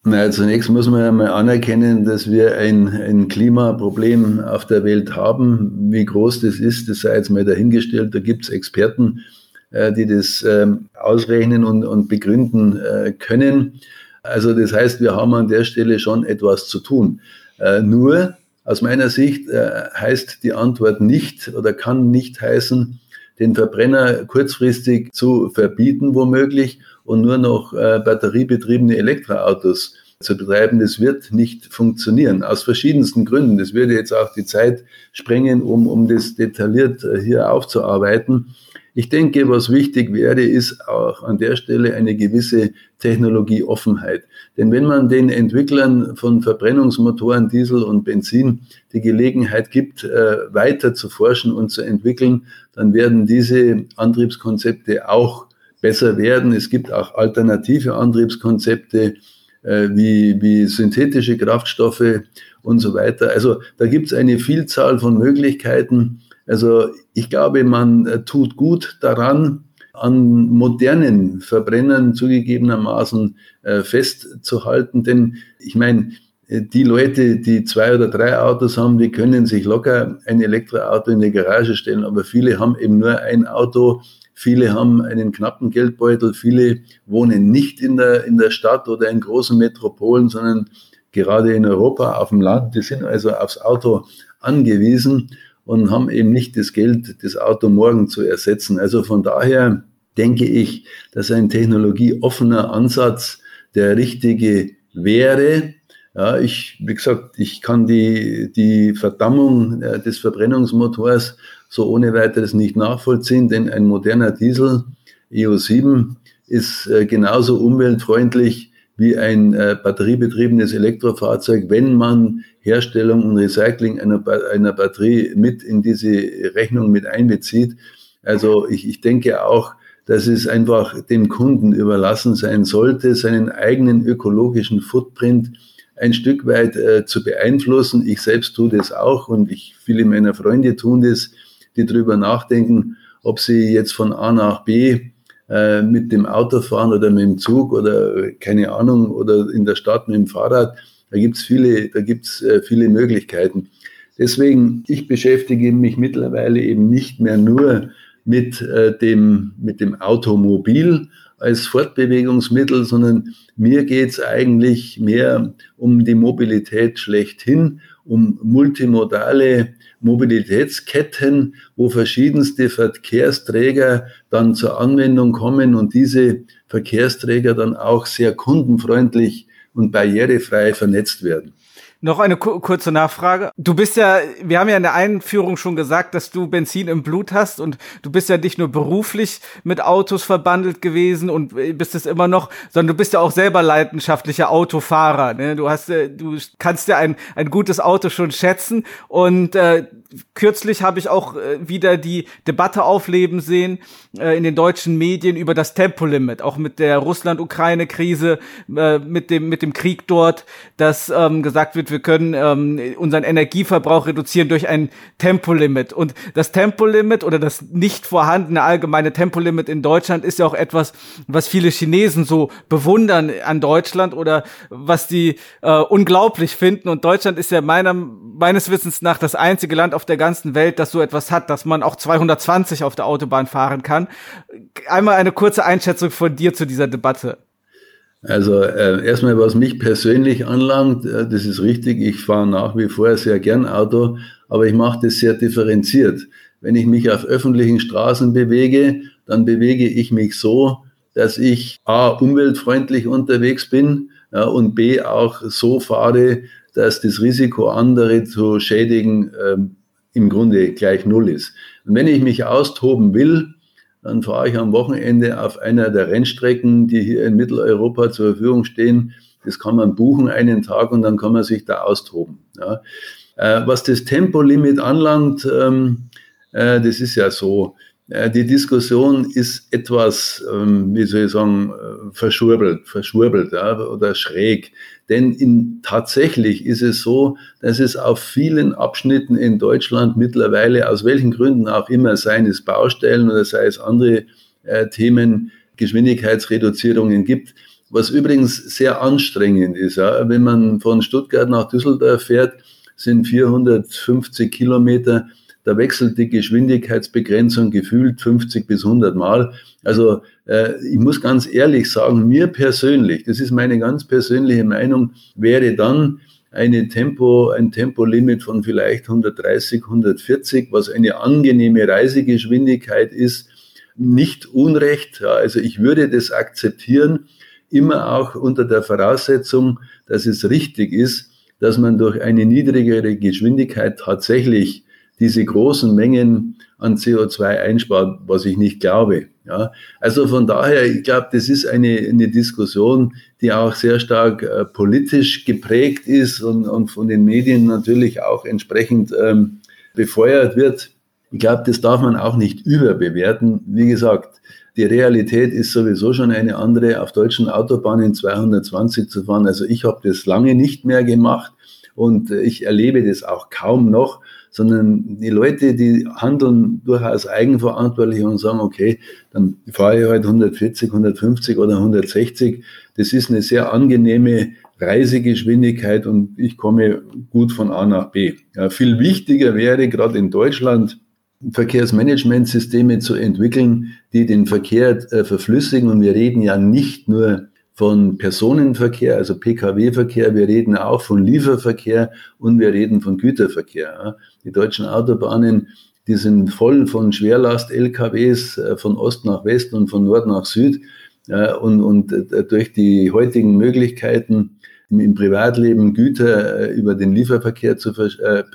Na, zunächst muss man ja mal anerkennen, dass wir ein, ein Klimaproblem auf der Welt haben. Wie groß das ist, das sei jetzt mal dahingestellt. Da gibt es Experten, äh, die das äh, ausrechnen und, und begründen äh, können. Also das heißt, wir haben an der Stelle schon etwas zu tun. Äh, nur aus meiner Sicht äh, heißt die Antwort nicht oder kann nicht heißen, den Verbrenner kurzfristig zu verbieten womöglich und nur noch äh, batteriebetriebene Elektroautos zu betreiben, das wird nicht funktionieren, aus verschiedensten Gründen. Das würde jetzt auch die Zeit sprengen, um, um das detailliert äh, hier aufzuarbeiten. Ich denke, was wichtig wäre, ist auch an der Stelle eine gewisse Technologieoffenheit. Denn wenn man den Entwicklern von Verbrennungsmotoren, Diesel und Benzin die Gelegenheit gibt, äh, weiter zu forschen und zu entwickeln, dann werden diese Antriebskonzepte auch besser werden. Es gibt auch alternative Antriebskonzepte äh, wie, wie synthetische Kraftstoffe und so weiter. Also da gibt es eine Vielzahl von Möglichkeiten, also ich glaube, man äh, tut gut daran, an modernen Verbrennern zugegebenermaßen äh, festzuhalten. Denn ich meine, die Leute, die zwei oder drei Autos haben, die können sich locker ein Elektroauto in die Garage stellen, aber viele haben eben nur ein Auto, viele haben einen knappen Geldbeutel, viele wohnen nicht in der, in der Stadt oder in großen Metropolen, sondern gerade in Europa auf dem Land, die sind also aufs Auto angewiesen und haben eben nicht das Geld, das Auto morgen zu ersetzen. Also von daher denke ich, dass ein technologieoffener Ansatz der richtige wäre. Ja, ich, wie gesagt, ich kann die, die Verdammung äh, des Verbrennungsmotors so ohne weiteres nicht nachvollziehen, denn ein moderner Diesel EO7 ist äh, genauso umweltfreundlich wie ein äh, batteriebetriebenes Elektrofahrzeug, wenn man Herstellung und Recycling einer, einer Batterie mit in diese Rechnung mit einbezieht. Also ich, ich denke auch, dass es einfach dem Kunden überlassen sein sollte, seinen eigenen ökologischen Footprint ein Stück weit äh, zu beeinflussen. Ich selbst tue das auch und ich, viele meiner Freunde tun das, die darüber nachdenken, ob sie jetzt von A nach B äh, mit dem Auto fahren oder mit dem Zug oder keine Ahnung oder in der Stadt mit dem Fahrrad. Da gibt's viele, äh, viele Möglichkeiten. Deswegen, ich beschäftige mich mittlerweile eben nicht mehr nur mit äh, dem, mit dem Automobil, als Fortbewegungsmittel, sondern mir geht's eigentlich mehr um die Mobilität schlechthin, um multimodale Mobilitätsketten, wo verschiedenste Verkehrsträger dann zur Anwendung kommen und diese Verkehrsträger dann auch sehr kundenfreundlich und barrierefrei vernetzt werden. Noch eine kurze Nachfrage. Du bist ja, wir haben ja in der Einführung schon gesagt, dass du Benzin im Blut hast und du bist ja nicht nur beruflich mit Autos verbandelt gewesen und bist es immer noch, sondern du bist ja auch selber leidenschaftlicher Autofahrer. Ne? Du hast, äh, du kannst ja ein, ein gutes Auto schon schätzen und äh, kürzlich habe ich auch äh, wieder die Debatte aufleben sehen äh, in den deutschen Medien über das Tempolimit, auch mit der Russland-Ukraine-Krise, äh, mit dem mit dem Krieg dort, dass ähm, gesagt wird, wir können ähm, unseren Energieverbrauch reduzieren durch ein Tempolimit. Und das Tempolimit oder das nicht vorhandene allgemeine Tempolimit in Deutschland ist ja auch etwas, was viele Chinesen so bewundern an Deutschland oder was die äh, unglaublich finden. Und Deutschland ist ja meiner meines Wissens nach das einzige Land auf der ganzen Welt, das so etwas hat, dass man auch 220 auf der Autobahn fahren kann. Einmal eine kurze Einschätzung von dir zu dieser Debatte. Also äh, erstmal, was mich persönlich anlangt, äh, das ist richtig, ich fahre nach wie vor sehr gern Auto, aber ich mache das sehr differenziert. Wenn ich mich auf öffentlichen Straßen bewege, dann bewege ich mich so, dass ich A, umweltfreundlich unterwegs bin ja, und B, auch so fahre, dass das Risiko, andere zu schädigen, ähm, im Grunde gleich null ist. Und wenn ich mich austoben will, dann fahre ich am Wochenende auf einer der Rennstrecken, die hier in Mitteleuropa zur Verfügung stehen. Das kann man buchen einen Tag und dann kann man sich da austoben. Ja. Äh, was das Tempolimit anlangt, ähm, äh, das ist ja so, äh, die Diskussion ist etwas, ähm, wie soll ich sagen, äh, verschurbelt, verschurbelt ja, oder schräg. Denn in, tatsächlich ist es so, dass es auf vielen Abschnitten in Deutschland mittlerweile, aus welchen Gründen auch immer, seien es Baustellen oder sei es andere äh, Themen, Geschwindigkeitsreduzierungen gibt, was übrigens sehr anstrengend ist. Ja. Wenn man von Stuttgart nach Düsseldorf fährt, sind 450 Kilometer da wechselt die Geschwindigkeitsbegrenzung gefühlt 50 bis 100 Mal. Also äh, ich muss ganz ehrlich sagen, mir persönlich, das ist meine ganz persönliche Meinung, wäre dann eine Tempo, ein Tempolimit von vielleicht 130, 140, was eine angenehme Reisegeschwindigkeit ist, nicht unrecht. Ja, also ich würde das akzeptieren, immer auch unter der Voraussetzung, dass es richtig ist, dass man durch eine niedrigere Geschwindigkeit tatsächlich diese großen Mengen an CO2 einspart, was ich nicht glaube. Ja, also von daher, ich glaube, das ist eine, eine Diskussion, die auch sehr stark äh, politisch geprägt ist und, und von den Medien natürlich auch entsprechend ähm, befeuert wird. Ich glaube, das darf man auch nicht überbewerten. Wie gesagt, die Realität ist sowieso schon eine andere, auf deutschen Autobahnen 220 zu fahren. Also ich habe das lange nicht mehr gemacht und äh, ich erlebe das auch kaum noch sondern die Leute, die handeln durchaus eigenverantwortlich und sagen, okay, dann fahre ich halt 140, 150 oder 160. Das ist eine sehr angenehme Reisegeschwindigkeit und ich komme gut von A nach B. Ja, viel wichtiger wäre gerade in Deutschland, Verkehrsmanagementsysteme zu entwickeln, die den Verkehr äh, verflüssigen. Und wir reden ja nicht nur von Personenverkehr, also Pkw-Verkehr, wir reden auch von Lieferverkehr und wir reden von Güterverkehr. Die deutschen Autobahnen, die sind voll von Schwerlast-LKWs äh, von Ost nach West und von Nord nach Süd. Und, und äh, durch die heutigen Möglichkeiten im Privatleben Güter äh, über den Lieferverkehr zu,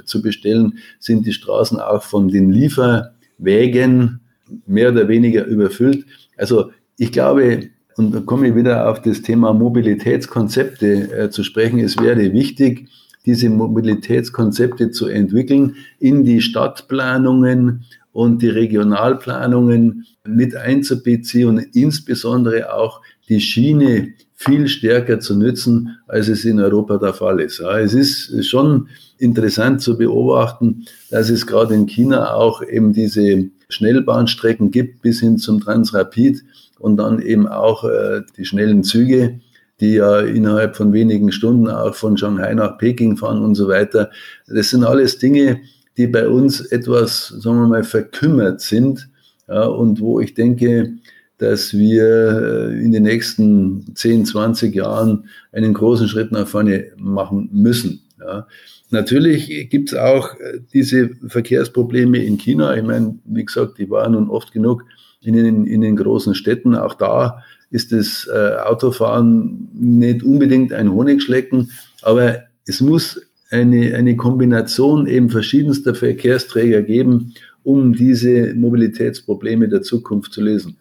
zu bestellen, sind die Straßen auch von den Lieferwägen mehr oder weniger überfüllt. Also ich glaube, und da komme ich wieder auf das Thema Mobilitätskonzepte äh, zu sprechen. Es wäre wichtig, diese Mobilitätskonzepte zu entwickeln, in die Stadtplanungen und die Regionalplanungen mit einzubeziehen und insbesondere auch die Schiene viel stärker zu nützen, als es in Europa der Fall ist. Ja, es ist schon interessant zu beobachten, dass es gerade in China auch eben diese Schnellbahnstrecken gibt bis hin zum Transrapid und dann eben auch äh, die schnellen Züge, die ja innerhalb von wenigen Stunden auch von Shanghai nach Peking fahren und so weiter. Das sind alles Dinge, die bei uns etwas, sagen wir mal, verkümmert sind und wo ich denke, dass wir äh, in den nächsten 10, 20 Jahren einen großen Schritt nach vorne machen müssen. Ja. Natürlich gibt es auch äh, diese Verkehrsprobleme in China. Ich meine, wie gesagt, ich war nun oft genug in den, in den großen Städten. Auch da ist das äh, Autofahren nicht unbedingt ein Honigschlecken, aber es muss eine, eine Kombination eben verschiedenster Verkehrsträger geben, um diese Mobilitätsprobleme der Zukunft zu lösen.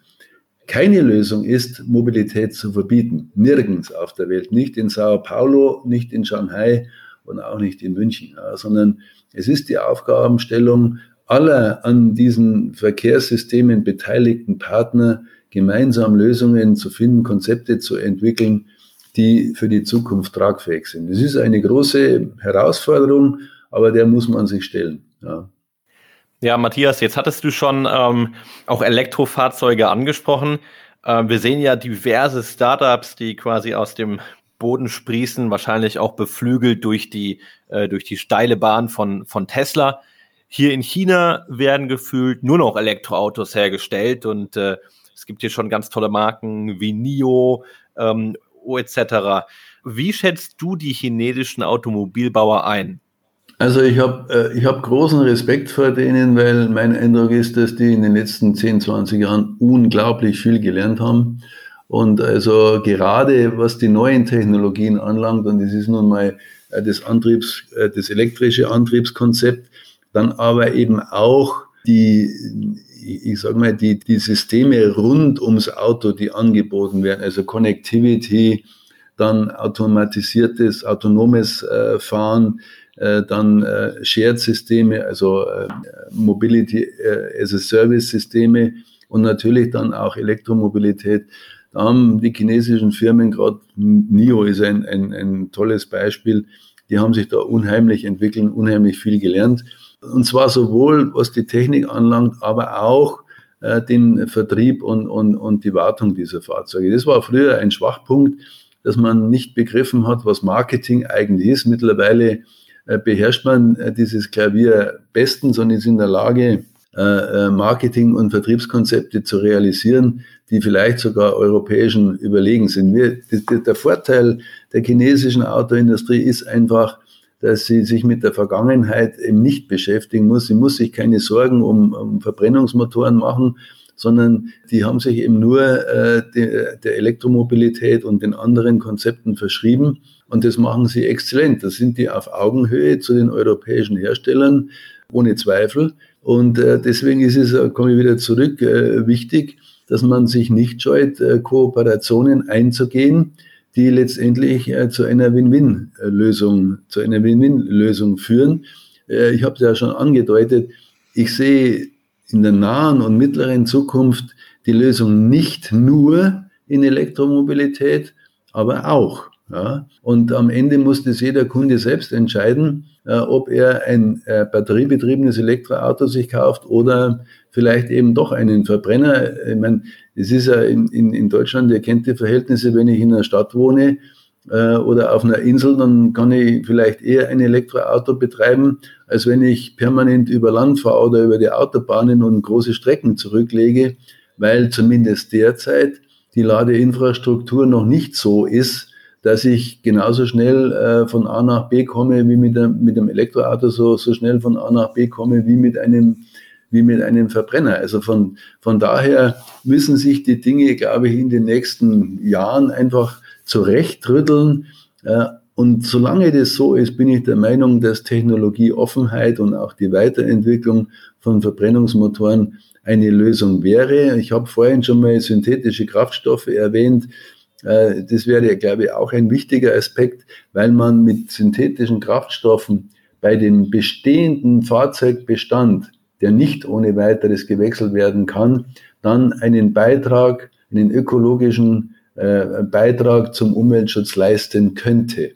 Keine Lösung ist, Mobilität zu verbieten. Nirgends auf der Welt. Nicht in Sao Paulo, nicht in Shanghai und auch nicht in München, ja, sondern es ist die Aufgabenstellung, aller an diesen Verkehrssystemen beteiligten Partner gemeinsam Lösungen zu finden, Konzepte zu entwickeln, die für die Zukunft tragfähig sind. Das ist eine große Herausforderung, aber der muss man sich stellen. Ja. Ja, Matthias, jetzt hattest du schon ähm, auch Elektrofahrzeuge angesprochen. Äh, wir sehen ja diverse Startups, die quasi aus dem Boden sprießen, wahrscheinlich auch beflügelt durch die, äh, durch die steile Bahn von, von Tesla. Hier in China werden gefühlt nur noch Elektroautos hergestellt und äh, es gibt hier schon ganz tolle Marken wie NIO ähm, etc. Wie schätzt du die chinesischen Automobilbauer ein? Also ich habe äh, ich hab großen Respekt vor denen, weil mein Eindruck ist, dass die in den letzten 10, 20 Jahren unglaublich viel gelernt haben. Und also gerade was die neuen Technologien anlangt, und das ist nun mal äh, das Antriebs, äh, das elektrische Antriebskonzept, dann aber eben auch die, ich sag mal, die, die Systeme rund ums Auto, die angeboten werden, also Connectivity, dann automatisiertes, autonomes äh, Fahren, äh, dann äh, Shared-Systeme, also äh, Mobility äh, as a Service-Systeme und natürlich dann auch Elektromobilität. Da haben die chinesischen Firmen, gerade NIO ist ein, ein, ein tolles Beispiel, die haben sich da unheimlich entwickelt, unheimlich viel gelernt. Und zwar sowohl was die Technik anlangt, aber auch äh, den Vertrieb und, und, und die Wartung dieser Fahrzeuge. Das war früher ein Schwachpunkt, dass man nicht begriffen hat, was Marketing eigentlich ist. Mittlerweile äh, beherrscht man äh, dieses Klavier bestens und ist in der Lage, äh, äh Marketing- und Vertriebskonzepte zu realisieren, die vielleicht sogar europäischen überlegen sind. Wir, der Vorteil der chinesischen Autoindustrie ist einfach, dass sie sich mit der Vergangenheit eben nicht beschäftigen muss. Sie muss sich keine Sorgen um, um Verbrennungsmotoren machen, sondern die haben sich eben nur äh, de, der Elektromobilität und den anderen Konzepten verschrieben. Und das machen sie exzellent. Da sind die auf Augenhöhe zu den europäischen Herstellern, ohne Zweifel. Und äh, deswegen ist es, äh, komme ich wieder zurück, äh, wichtig, dass man sich nicht scheut, äh, Kooperationen einzugehen, die letztendlich äh, zu einer Win-Win-Lösung, zu einer Win-Win-Lösung führen. Äh, ich habe es ja schon angedeutet, ich sehe in der nahen und mittleren Zukunft die Lösung nicht nur in Elektromobilität, aber auch. Ja? Und am Ende muss das jeder Kunde selbst entscheiden, äh, ob er ein äh, batteriebetriebenes Elektroauto sich kauft oder vielleicht eben doch einen Verbrenner. Ich meine, es ist ja in, in, in Deutschland, ihr kennt die Verhältnisse, wenn ich in einer Stadt wohne äh, oder auf einer Insel, dann kann ich vielleicht eher ein Elektroauto betreiben, als wenn ich permanent über Land fahre oder über die Autobahnen und große Strecken zurücklege, weil zumindest derzeit die Ladeinfrastruktur noch nicht so ist, dass ich genauso schnell äh, von A nach B komme, wie mit, der, mit dem Elektroauto so, so schnell von A nach B komme, wie mit einem, wie mit einem Verbrenner. Also von, von daher müssen sich die Dinge, glaube ich, in den nächsten Jahren einfach zurechtrütteln. Äh, und solange das so ist, bin ich der Meinung, dass Technologieoffenheit und auch die Weiterentwicklung von Verbrennungsmotoren eine Lösung wäre. Ich habe vorhin schon mal synthetische Kraftstoffe erwähnt. Äh, das wäre, glaube ich, auch ein wichtiger Aspekt, weil man mit synthetischen Kraftstoffen bei dem bestehenden Fahrzeugbestand, der nicht ohne weiteres gewechselt werden kann, dann einen Beitrag, einen ökologischen äh, Beitrag zum Umweltschutz leisten könnte.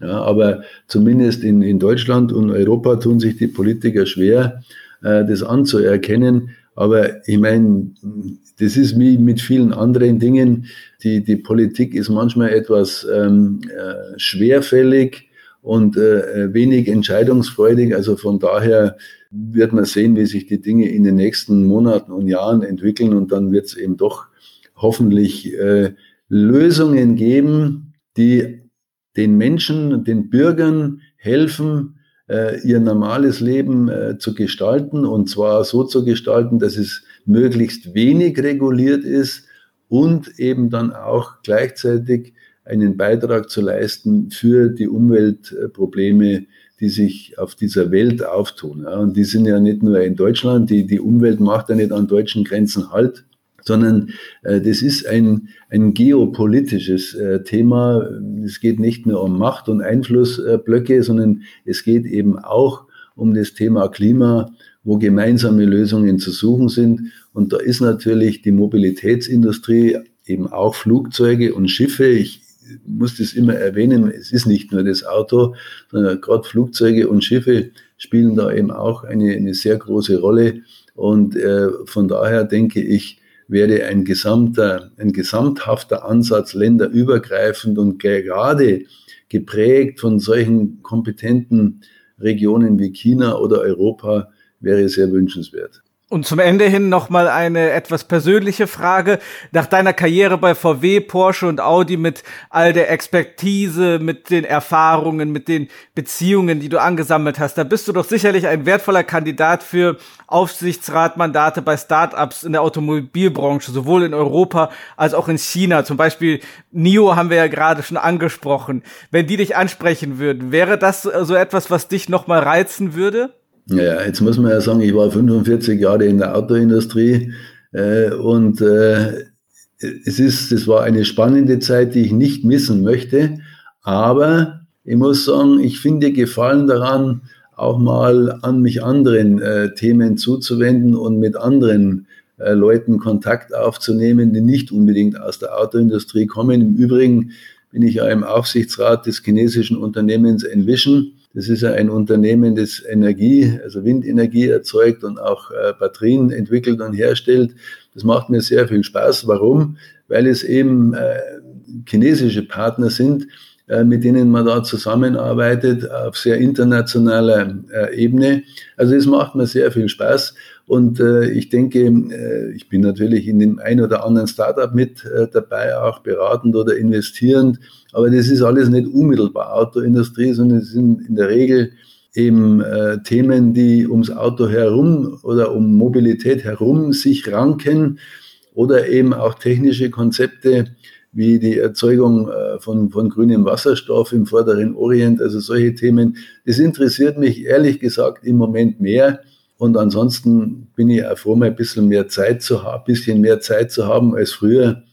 Ja, aber zumindest in, in Deutschland und Europa tun sich die Politiker schwer, äh, das anzuerkennen. Aber ich meine, das ist wie mit vielen anderen Dingen. Die, die Politik ist manchmal etwas ähm, äh, schwerfällig und äh, wenig entscheidungsfreudig. Also von daher wird man sehen, wie sich die Dinge in den nächsten Monaten und Jahren entwickeln und dann wird es eben doch hoffentlich äh, Lösungen geben, die den Menschen, den Bürgern helfen, äh, ihr normales Leben äh, zu gestalten und zwar so zu gestalten, dass es möglichst wenig reguliert ist und eben dann auch gleichzeitig einen Beitrag zu leisten für die Umweltprobleme, die sich auf dieser Welt auftun. Und die sind ja nicht nur in Deutschland, die, die Umwelt macht ja nicht an deutschen Grenzen Halt, sondern äh, das ist ein, ein geopolitisches äh, Thema. Es geht nicht nur um Macht- und Einflussblöcke, sondern es geht eben auch um das Thema Klima, wo gemeinsame Lösungen zu suchen sind. Und da ist natürlich die Mobilitätsindustrie, eben auch Flugzeuge und Schiffe. Ich muss das immer erwähnen, es ist nicht nur das Auto, sondern gerade Flugzeuge und Schiffe spielen da eben auch eine, eine sehr große Rolle. Und äh, von daher denke ich, wäre ein gesamter, ein gesamthafter Ansatz länderübergreifend und gerade geprägt von solchen kompetenten Regionen wie China oder Europa wäre sehr wünschenswert. Und zum Ende hin nochmal eine etwas persönliche Frage. Nach deiner Karriere bei VW, Porsche und Audi mit all der Expertise, mit den Erfahrungen, mit den Beziehungen, die du angesammelt hast, da bist du doch sicherlich ein wertvoller Kandidat für Aufsichtsratmandate bei Startups in der Automobilbranche, sowohl in Europa als auch in China. Zum Beispiel NIO haben wir ja gerade schon angesprochen. Wenn die dich ansprechen würden, wäre das so etwas, was dich nochmal reizen würde? Ja, jetzt muss man ja sagen, ich war 45 Jahre in der Autoindustrie äh, und äh, es ist, es war eine spannende Zeit, die ich nicht missen möchte. Aber ich muss sagen, ich finde Gefallen daran, auch mal an mich anderen äh, Themen zuzuwenden und mit anderen äh, Leuten Kontakt aufzunehmen, die nicht unbedingt aus der Autoindustrie kommen. Im Übrigen bin ich ja im Aufsichtsrat des chinesischen Unternehmens Envision das ist ja ein Unternehmen, das Energie, also Windenergie erzeugt und auch äh, Batterien entwickelt und herstellt. Das macht mir sehr viel Spaß. Warum? Weil es eben äh, chinesische Partner sind, äh, mit denen man da zusammenarbeitet auf sehr internationaler Ebene. Also es macht mir sehr viel Spaß und äh, ich denke, äh, ich bin natürlich in dem ein oder anderen Startup mit äh, dabei, auch beratend oder investierend. Aber das ist alles nicht unmittelbar Autoindustrie, sondern es sind in der Regel eben äh, Themen, die ums Auto herum oder um Mobilität herum sich ranken oder eben auch technische Konzepte, wie die Erzeugung äh, von, von grünem Wasserstoff im vorderen Orient, also solche Themen. Das interessiert mich ehrlich gesagt im Moment mehr. Und ansonsten bin ich auch froh, mal ein bisschen mehr Zeit zu haben, bisschen mehr Zeit zu haben als früher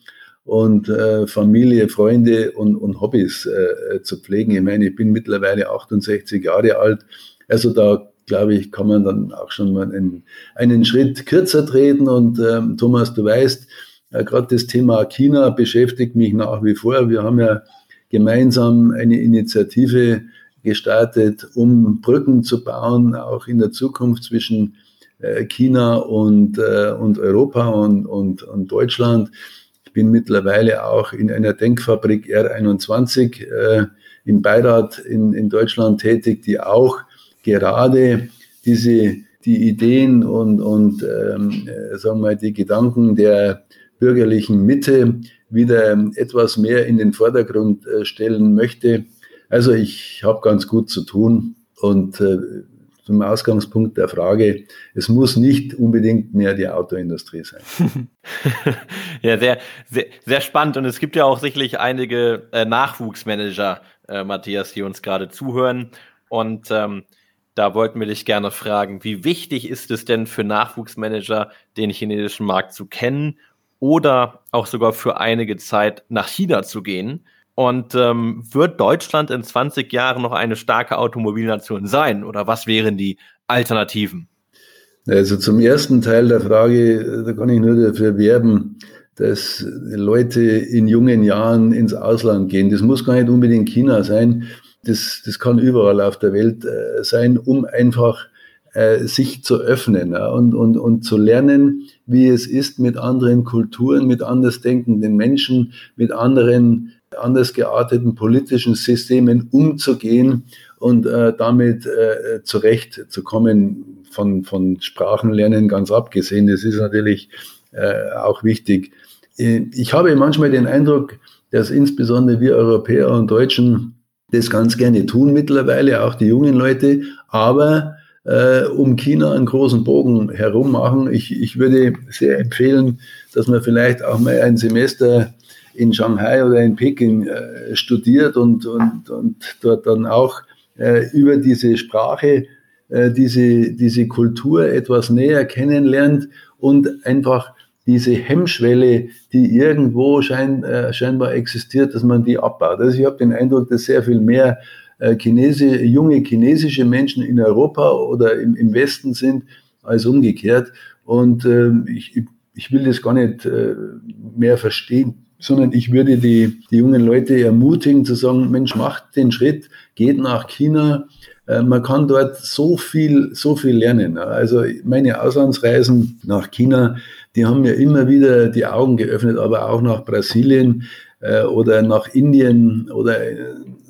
und äh, Familie, Freunde und, und Hobbys äh, zu pflegen. Ich meine, ich bin mittlerweile 68 Jahre alt. Also da glaube ich, kann man dann auch schon mal einen, einen Schritt kürzer treten. Und ähm, Thomas, du weißt, äh, Gerade das Thema China beschäftigt mich nach wie vor. Wir haben ja gemeinsam eine Initiative gestartet, um Brücken zu bauen, auch in der Zukunft zwischen äh, China und, äh, und Europa und, und, und Deutschland. Ich bin mittlerweile auch in einer Denkfabrik R21 äh, im Beirat in, in Deutschland tätig, die auch gerade diese die Ideen und, und ähm, äh, sagen wir mal, die Gedanken der bürgerlichen Mitte wieder etwas mehr in den Vordergrund stellen möchte. Also ich habe ganz gut zu tun und äh, zum Ausgangspunkt der Frage, es muss nicht unbedingt mehr die Autoindustrie sein. ja, sehr, sehr, sehr spannend und es gibt ja auch sicherlich einige äh, Nachwuchsmanager, äh, Matthias, die uns gerade zuhören und ähm, da wollten wir dich gerne fragen, wie wichtig ist es denn für Nachwuchsmanager, den chinesischen Markt zu kennen oder auch sogar für einige Zeit nach China zu gehen? Und ähm, wird Deutschland in 20 Jahren noch eine starke Automobilnation sein? Oder was wären die Alternativen? Also zum ersten Teil der Frage, da kann ich nur dafür werben, dass Leute in jungen Jahren ins Ausland gehen. Das muss gar nicht unbedingt China sein das, das kann überall auf der Welt äh, sein, um einfach äh, sich zu öffnen ja, und, und, und zu lernen, wie es ist, mit anderen Kulturen, mit anders denkenden Menschen, mit anderen anders gearteten politischen Systemen umzugehen und äh, damit äh, zurechtzukommen, von, von Sprachenlernen ganz abgesehen. Das ist natürlich äh, auch wichtig. Äh, ich habe manchmal den Eindruck, dass insbesondere wir Europäer und Deutschen das ganz gerne tun mittlerweile, auch die jungen Leute, aber äh, um China einen großen Bogen herum machen. Ich, ich würde sehr empfehlen, dass man vielleicht auch mal ein Semester in Shanghai oder in Peking äh, studiert und, und, und dort dann auch äh, über diese Sprache, äh, diese, diese Kultur etwas näher kennenlernt und einfach diese Hemmschwelle, die irgendwo schein, äh, scheinbar existiert, dass man die abbaut. Also ich habe den Eindruck, dass sehr viel mehr äh, Chinesi, junge chinesische Menschen in Europa oder im, im Westen sind als umgekehrt. Und äh, ich, ich will das gar nicht äh, mehr verstehen, sondern ich würde die, die jungen Leute ermutigen zu sagen, Mensch, macht den Schritt, geht nach China, äh, man kann dort so viel, so viel lernen. Also meine Auslandsreisen nach China, die haben mir immer wieder die Augen geöffnet, aber auch nach Brasilien äh, oder nach Indien oder äh,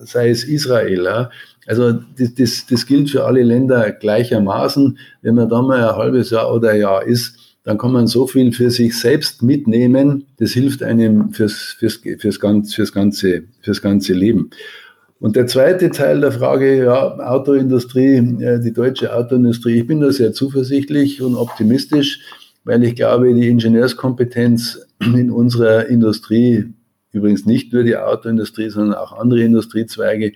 sei es Israel. Also das, das, das gilt für alle Länder gleichermaßen. Wenn man da mal ein halbes Jahr oder ein Jahr ist, dann kann man so viel für sich selbst mitnehmen. Das hilft einem fürs, fürs, fürs, ganz, fürs, ganze, fürs ganze Leben. Und der zweite Teil der Frage, ja, Autoindustrie, äh, die deutsche Autoindustrie, ich bin da sehr zuversichtlich und optimistisch weil ich glaube, die Ingenieurskompetenz in unserer Industrie, übrigens nicht nur die Autoindustrie, sondern auch andere Industriezweige,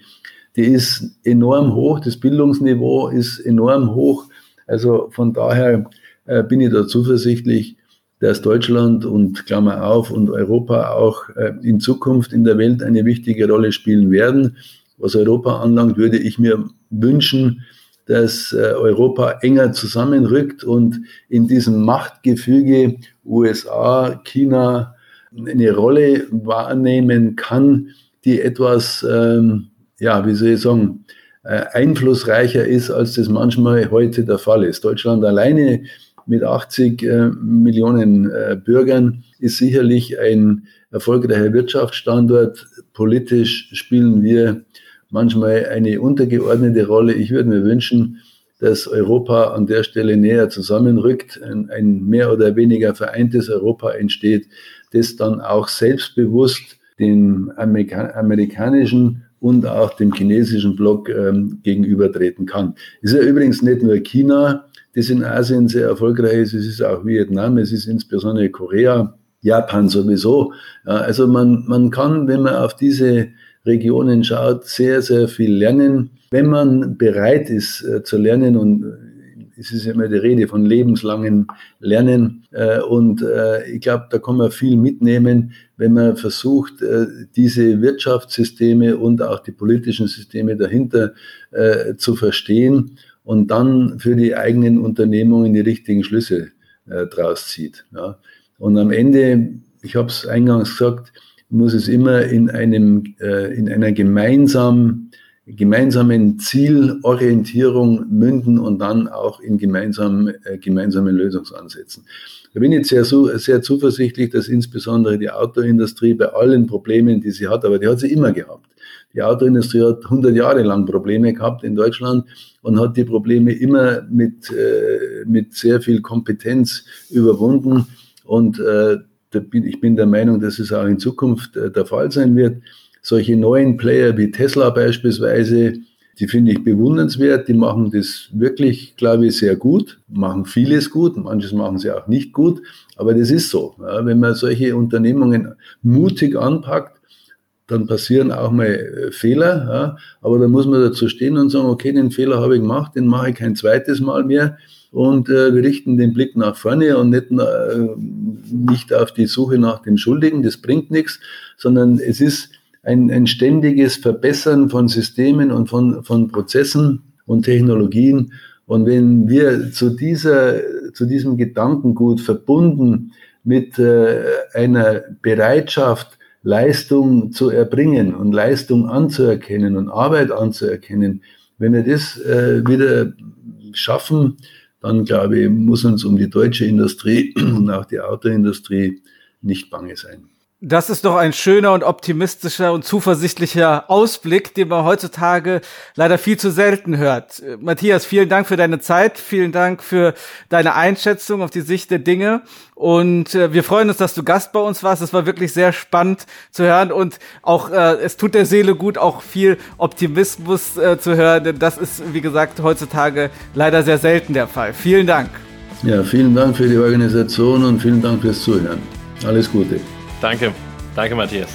die ist enorm hoch, das Bildungsniveau ist enorm hoch. Also von daher äh, bin ich da zuversichtlich, dass Deutschland und Klammer auf und Europa auch äh, in Zukunft in der Welt eine wichtige Rolle spielen werden. Was Europa anlangt, würde ich mir wünschen, dass äh, Europa enger zusammenrückt und in diesem Machtgefüge USA, China eine Rolle wahrnehmen kann, die etwas, ähm, ja, wie soll ich sagen, äh, einflussreicher ist, als das manchmal heute der Fall ist. Deutschland alleine mit 80 äh, Millionen äh, Bürgern ist sicherlich ein erfolgreicher Wirtschaftsstandort. Politisch spielen wir manchmal eine untergeordnete Rolle. Ich würde mir wünschen, dass Europa an der Stelle näher zusammenrückt, ein, ein mehr oder weniger vereintes Europa entsteht, das dann auch selbstbewusst dem Amerika amerikanischen und auch dem chinesischen Block ähm, gegenübertreten kann. Ist ja übrigens nicht nur China, das in Asien sehr erfolgreich ist, es ist auch Vietnam, es ist insbesondere Korea, Japan sowieso. Ja, also man, man kann, wenn man auf diese Regionen schaut, sehr, sehr viel lernen. Wenn man bereit ist äh, zu lernen und äh, es ist immer die Rede von lebenslangem Lernen äh, und äh, ich glaube, da kann man viel mitnehmen, wenn man versucht, diese Wirtschaftssysteme und auch die politischen Systeme dahinter zu verstehen und dann für die eigenen Unternehmungen die richtigen Schlüsse draus zieht. Ja. Und am Ende, ich habe es eingangs gesagt, muss es immer in einem, äh, in einer gemeinsamen, gemeinsamen Zielorientierung münden und dann auch in gemeinsamen, äh, gemeinsamen Lösungsansätzen. Da bin ich sehr, sehr zuversichtlich, dass insbesondere die Autoindustrie bei allen Problemen, die sie hat, aber die hat sie immer gehabt. Die Autoindustrie hat 100 Jahre lang Probleme gehabt in Deutschland und hat die Probleme immer mit, äh, mit sehr viel Kompetenz überwunden. Und äh, ich bin der Meinung, dass es auch in Zukunft äh, der Fall sein wird. Solche neuen Player wie Tesla beispielsweise, die finde ich bewundernswert. Die machen das wirklich, glaube ich, sehr gut, machen vieles gut, manches machen sie auch nicht gut. Aber das ist so. Ja, wenn man solche Unternehmungen mutig anpackt, dann passieren auch mal äh, Fehler. Ja, aber da muss man dazu stehen und sagen, okay, den Fehler habe ich gemacht, den mache ich kein zweites Mal mehr. Und äh, wir richten den Blick nach vorne und nicht, äh, nicht auf die Suche nach dem Schuldigen, das bringt nichts, sondern es ist ein, ein ständiges Verbessern von Systemen und von, von Prozessen und Technologien. Und wenn wir zu, dieser, zu diesem Gedankengut verbunden mit äh, einer Bereitschaft, Leistung zu erbringen und Leistung anzuerkennen und Arbeit anzuerkennen, wenn wir das äh, wieder schaffen, dann glaube ich, muss uns um die deutsche Industrie und auch die Autoindustrie nicht bange sein. Das ist doch ein schöner und optimistischer und zuversichtlicher Ausblick, den man heutzutage leider viel zu selten hört. Matthias, vielen Dank für deine Zeit, vielen Dank für deine Einschätzung auf die Sicht der Dinge und äh, wir freuen uns, dass du Gast bei uns warst. Es war wirklich sehr spannend zu hören und auch äh, es tut der Seele gut, auch viel Optimismus äh, zu hören, denn das ist, wie gesagt, heutzutage leider sehr selten der Fall. Vielen Dank. Ja, vielen Dank für die Organisation und vielen Dank fürs Zuhören. Alles Gute. Danke. Danke, Matthias.